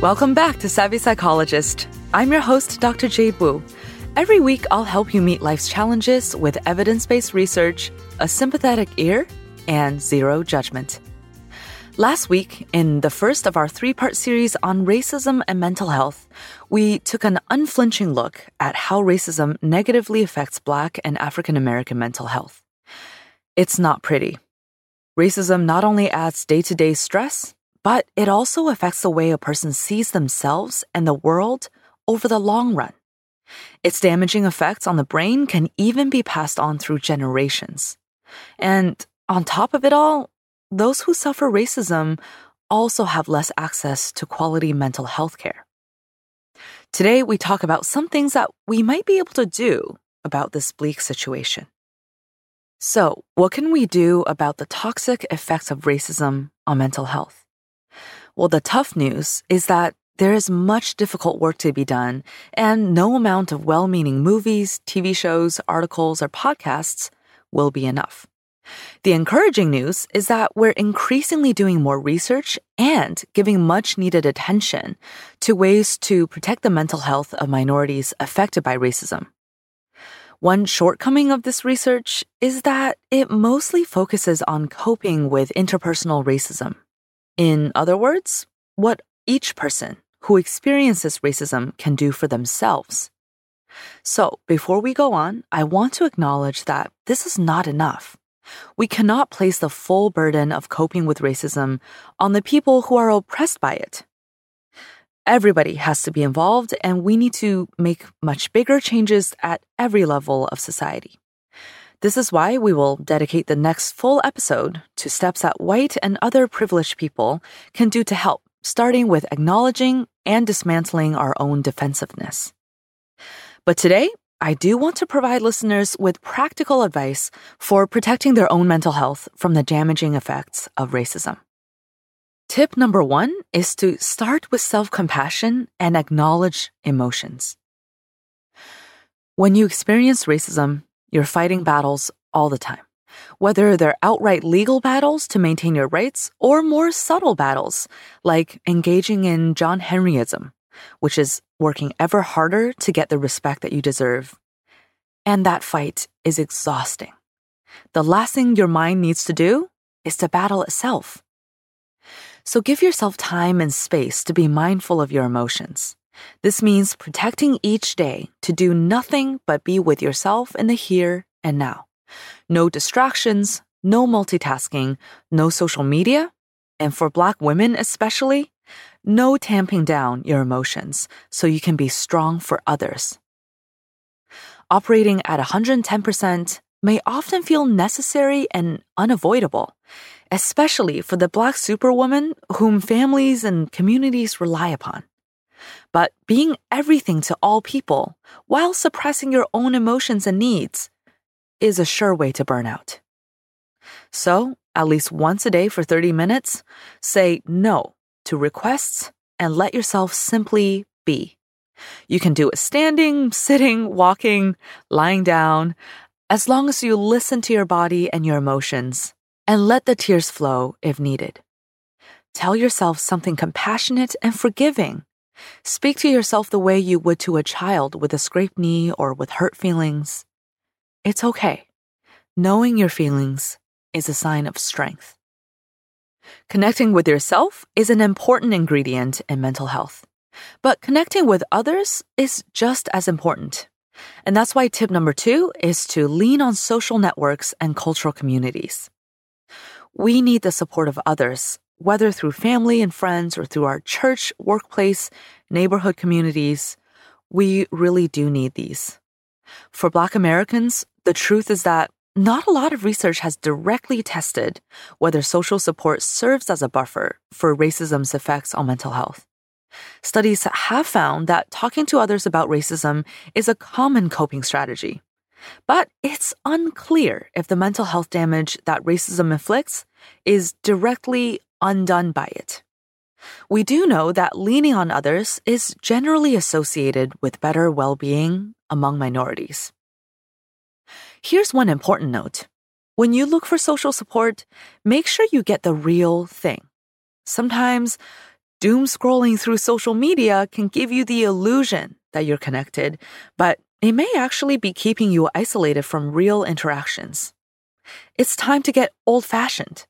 Welcome back to Savvy Psychologist. I'm your host, Dr. Jade Wu. Every week, I'll help you meet life's challenges with evidence based research, a sympathetic ear, and zero judgment. Last week, in the first of our three part series on racism and mental health, we took an unflinching look at how racism negatively affects Black and African American mental health. It's not pretty. Racism not only adds day to day stress, but it also affects the way a person sees themselves and the world over the long run. Its damaging effects on the brain can even be passed on through generations. And on top of it all, those who suffer racism also have less access to quality mental health care. Today, we talk about some things that we might be able to do about this bleak situation. So, what can we do about the toxic effects of racism on mental health? Well, the tough news is that there is much difficult work to be done, and no amount of well meaning movies, TV shows, articles, or podcasts will be enough. The encouraging news is that we're increasingly doing more research and giving much needed attention to ways to protect the mental health of minorities affected by racism. One shortcoming of this research is that it mostly focuses on coping with interpersonal racism. In other words, what each person who experiences racism can do for themselves. So, before we go on, I want to acknowledge that this is not enough. We cannot place the full burden of coping with racism on the people who are oppressed by it. Everybody has to be involved, and we need to make much bigger changes at every level of society. This is why we will dedicate the next full episode to steps that white and other privileged people can do to help, starting with acknowledging and dismantling our own defensiveness. But today, I do want to provide listeners with practical advice for protecting their own mental health from the damaging effects of racism. Tip number one is to start with self compassion and acknowledge emotions. When you experience racism, you're fighting battles all the time, whether they're outright legal battles to maintain your rights or more subtle battles like engaging in John Henryism, which is working ever harder to get the respect that you deserve. And that fight is exhausting. The last thing your mind needs to do is to battle itself. So give yourself time and space to be mindful of your emotions. This means protecting each day to do nothing but be with yourself in the here and now. No distractions, no multitasking, no social media, and for Black women especially, no tamping down your emotions so you can be strong for others. Operating at 110% may often feel necessary and unavoidable, especially for the Black superwoman whom families and communities rely upon. But being everything to all people while suppressing your own emotions and needs is a sure way to burn out. So, at least once a day for 30 minutes, say no to requests and let yourself simply be. You can do it standing, sitting, walking, lying down, as long as you listen to your body and your emotions and let the tears flow if needed. Tell yourself something compassionate and forgiving. Speak to yourself the way you would to a child with a scraped knee or with hurt feelings. It's okay. Knowing your feelings is a sign of strength. Connecting with yourself is an important ingredient in mental health, but connecting with others is just as important. And that's why tip number two is to lean on social networks and cultural communities. We need the support of others, whether through family and friends or through our church, workplace, neighborhood communities. We really do need these. For Black Americans, the truth is that not a lot of research has directly tested whether social support serves as a buffer for racism's effects on mental health. Studies have found that talking to others about racism is a common coping strategy. But it's unclear if the mental health damage that racism inflicts is directly undone by it. We do know that leaning on others is generally associated with better well being among minorities. Here's one important note. When you look for social support, make sure you get the real thing. Sometimes Doom scrolling through social media can give you the illusion that you're connected, but it may actually be keeping you isolated from real interactions. It's time to get old fashioned.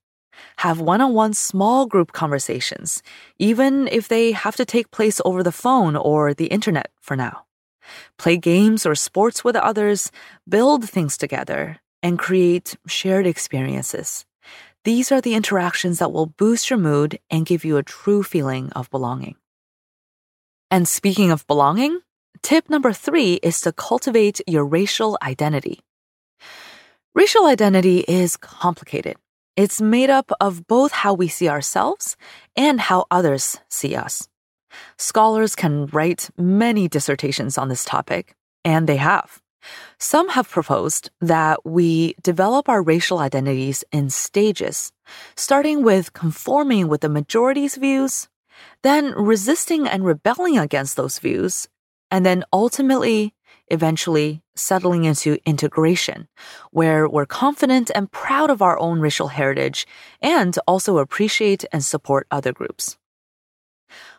Have one on one small group conversations, even if they have to take place over the phone or the internet for now. Play games or sports with others, build things together, and create shared experiences. These are the interactions that will boost your mood and give you a true feeling of belonging. And speaking of belonging, tip number three is to cultivate your racial identity. Racial identity is complicated. It's made up of both how we see ourselves and how others see us. Scholars can write many dissertations on this topic, and they have. Some have proposed that we develop our racial identities in stages, starting with conforming with the majority's views, then resisting and rebelling against those views, and then ultimately, eventually, settling into integration, where we're confident and proud of our own racial heritage and also appreciate and support other groups.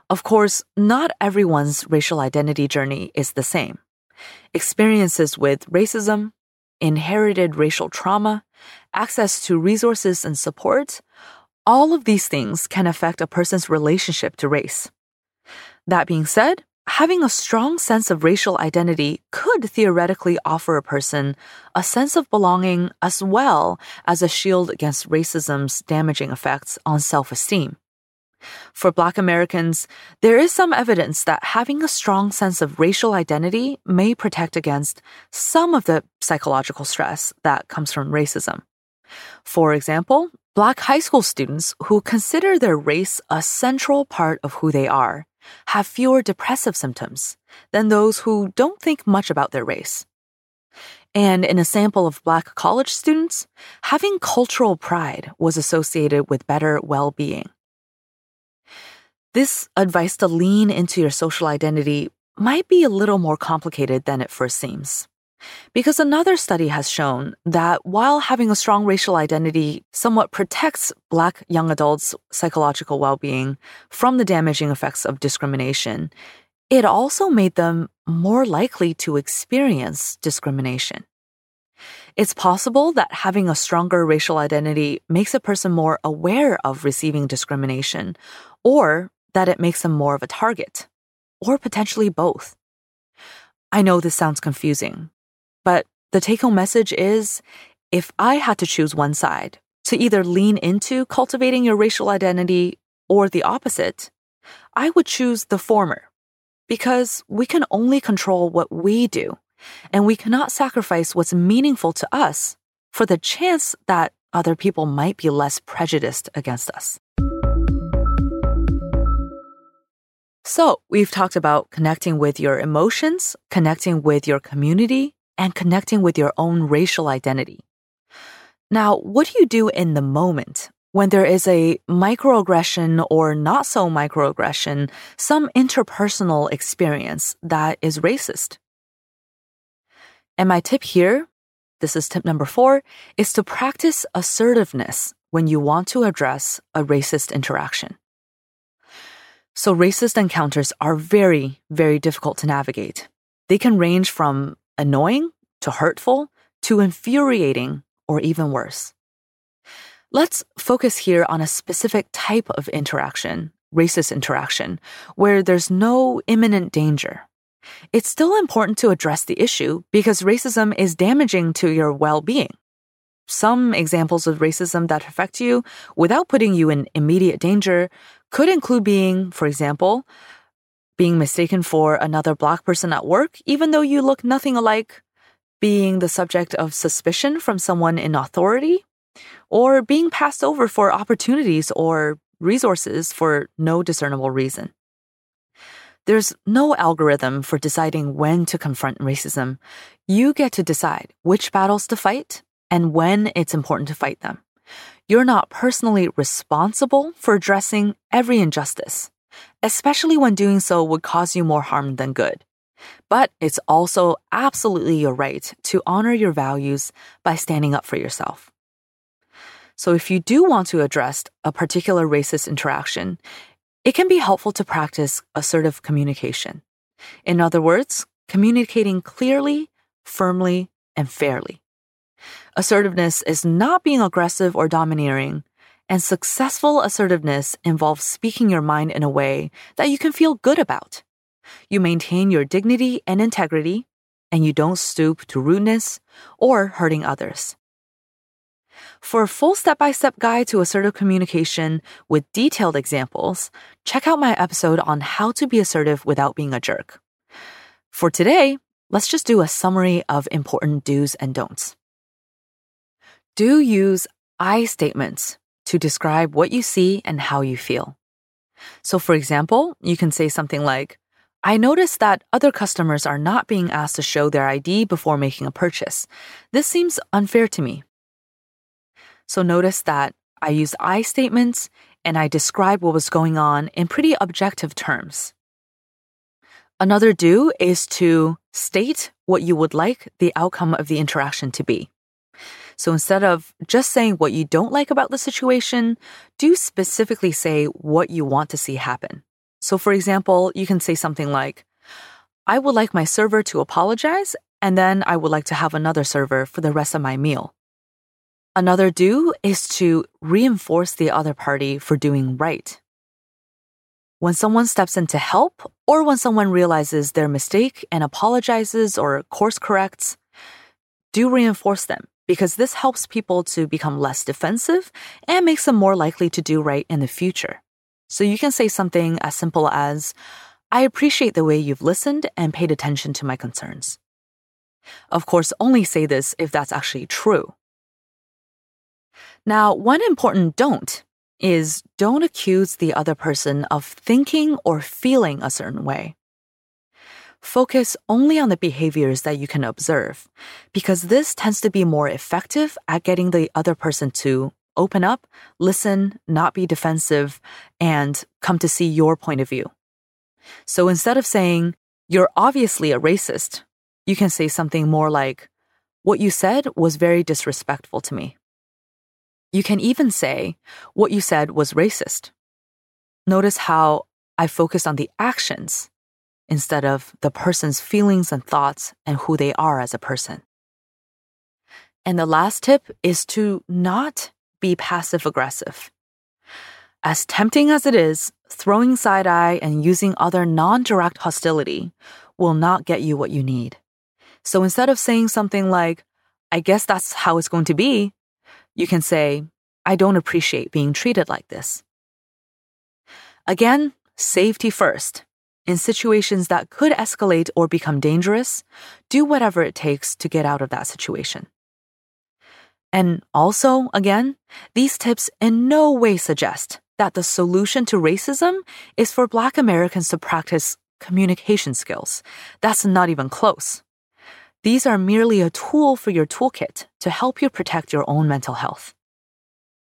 Of course, not everyone's racial identity journey is the same experiences with racism, inherited racial trauma, access to resources and support, all of these things can affect a person's relationship to race. That being said, having a strong sense of racial identity could theoretically offer a person a sense of belonging as well as a shield against racism's damaging effects on self esteem. For Black Americans, there is some evidence that having a strong sense of racial identity may protect against some of the psychological stress that comes from racism. For example, Black high school students who consider their race a central part of who they are have fewer depressive symptoms than those who don't think much about their race. And in a sample of Black college students, having cultural pride was associated with better well being. This advice to lean into your social identity might be a little more complicated than it first seems. Because another study has shown that while having a strong racial identity somewhat protects Black young adults' psychological well being from the damaging effects of discrimination, it also made them more likely to experience discrimination. It's possible that having a stronger racial identity makes a person more aware of receiving discrimination or that it makes them more of a target, or potentially both. I know this sounds confusing, the take home message is if I had to choose one side, to either lean into cultivating your racial identity or the opposite, I would choose the former. Because we can only control what we do, and we cannot sacrifice what's meaningful to us for the chance that other people might be less prejudiced against us. So, we've talked about connecting with your emotions, connecting with your community, and connecting with your own racial identity. Now, what do you do in the moment when there is a microaggression or not so microaggression, some interpersonal experience that is racist? And my tip here, this is tip number four, is to practice assertiveness when you want to address a racist interaction. So racist encounters are very, very difficult to navigate. They can range from annoying to hurtful to infuriating or even worse. Let's focus here on a specific type of interaction, racist interaction, where there's no imminent danger. It's still important to address the issue because racism is damaging to your well-being. Some examples of racism that affect you without putting you in immediate danger could include being, for example, being mistaken for another black person at work, even though you look nothing alike, being the subject of suspicion from someone in authority, or being passed over for opportunities or resources for no discernible reason. There's no algorithm for deciding when to confront racism. You get to decide which battles to fight and when it's important to fight them. You're not personally responsible for addressing every injustice, especially when doing so would cause you more harm than good. But it's also absolutely your right to honor your values by standing up for yourself. So if you do want to address a particular racist interaction, it can be helpful to practice assertive communication. In other words, communicating clearly, firmly, and fairly. Assertiveness is not being aggressive or domineering, and successful assertiveness involves speaking your mind in a way that you can feel good about. You maintain your dignity and integrity, and you don't stoop to rudeness or hurting others. For a full step by step guide to assertive communication with detailed examples, check out my episode on how to be assertive without being a jerk. For today, let's just do a summary of important do's and don'ts. Do use I statements to describe what you see and how you feel. So, for example, you can say something like, I noticed that other customers are not being asked to show their ID before making a purchase. This seems unfair to me. So notice that I used I statements and I described what was going on in pretty objective terms. Another do is to state what you would like the outcome of the interaction to be. So instead of just saying what you don't like about the situation, do specifically say what you want to see happen. So for example, you can say something like, I would like my server to apologize, and then I would like to have another server for the rest of my meal. Another do is to reinforce the other party for doing right. When someone steps in to help, or when someone realizes their mistake and apologizes or course corrects, do reinforce them because this helps people to become less defensive and makes them more likely to do right in the future. So you can say something as simple as, I appreciate the way you've listened and paid attention to my concerns. Of course, only say this if that's actually true. Now, one important don't is don't accuse the other person of thinking or feeling a certain way. Focus only on the behaviors that you can observe, because this tends to be more effective at getting the other person to open up, listen, not be defensive, and come to see your point of view. So instead of saying, you're obviously a racist, you can say something more like, what you said was very disrespectful to me. You can even say, what you said was racist. Notice how I focused on the actions instead of the person's feelings and thoughts and who they are as a person. And the last tip is to not be passive aggressive. As tempting as it is, throwing side eye and using other non direct hostility will not get you what you need. So instead of saying something like, I guess that's how it's going to be, you can say, I don't appreciate being treated like this. Again, safety first. In situations that could escalate or become dangerous, do whatever it takes to get out of that situation. And also, again, these tips in no way suggest that the solution to racism is for Black Americans to practice communication skills. That's not even close. These are merely a tool for your toolkit to help you protect your own mental health.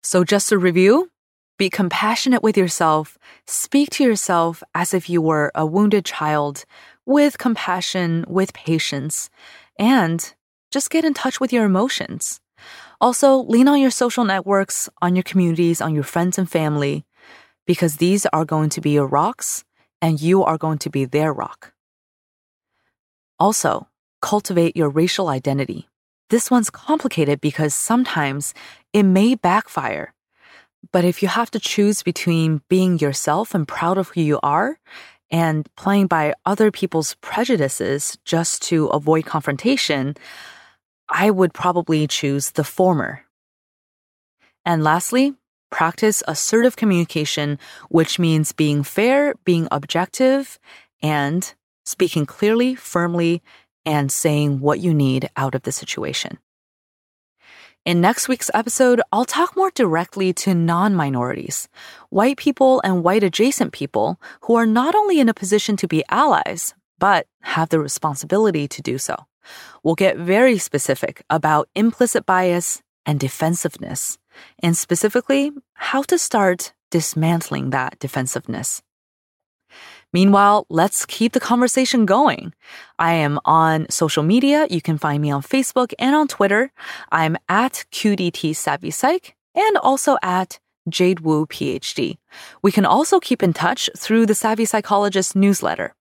So, just to review, be compassionate with yourself, speak to yourself as if you were a wounded child with compassion, with patience, and just get in touch with your emotions. Also, lean on your social networks, on your communities, on your friends and family, because these are going to be your rocks and you are going to be their rock. Also, cultivate your racial identity. This one's complicated because sometimes it may backfire. But if you have to choose between being yourself and proud of who you are and playing by other people's prejudices just to avoid confrontation, I would probably choose the former. And lastly, practice assertive communication, which means being fair, being objective, and speaking clearly, firmly, and saying what you need out of the situation. In next week's episode, I'll talk more directly to non minorities, white people and white adjacent people who are not only in a position to be allies, but have the responsibility to do so. We'll get very specific about implicit bias and defensiveness, and specifically, how to start dismantling that defensiveness. Meanwhile, let's keep the conversation going. I am on social media. You can find me on Facebook and on Twitter. I'm at QDT Savvy Psych and also at Jade Wu, PhD. We can also keep in touch through the Savvy Psychologist newsletter.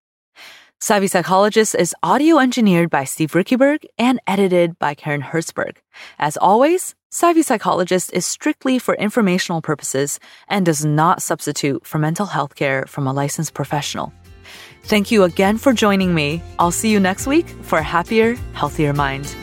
Savvy Psychologist is audio engineered by Steve Riekeberg and edited by Karen Hertzberg. As always, Savvy Psychologist is strictly for informational purposes and does not substitute for mental health care from a licensed professional. Thank you again for joining me. I'll see you next week for a happier, healthier mind.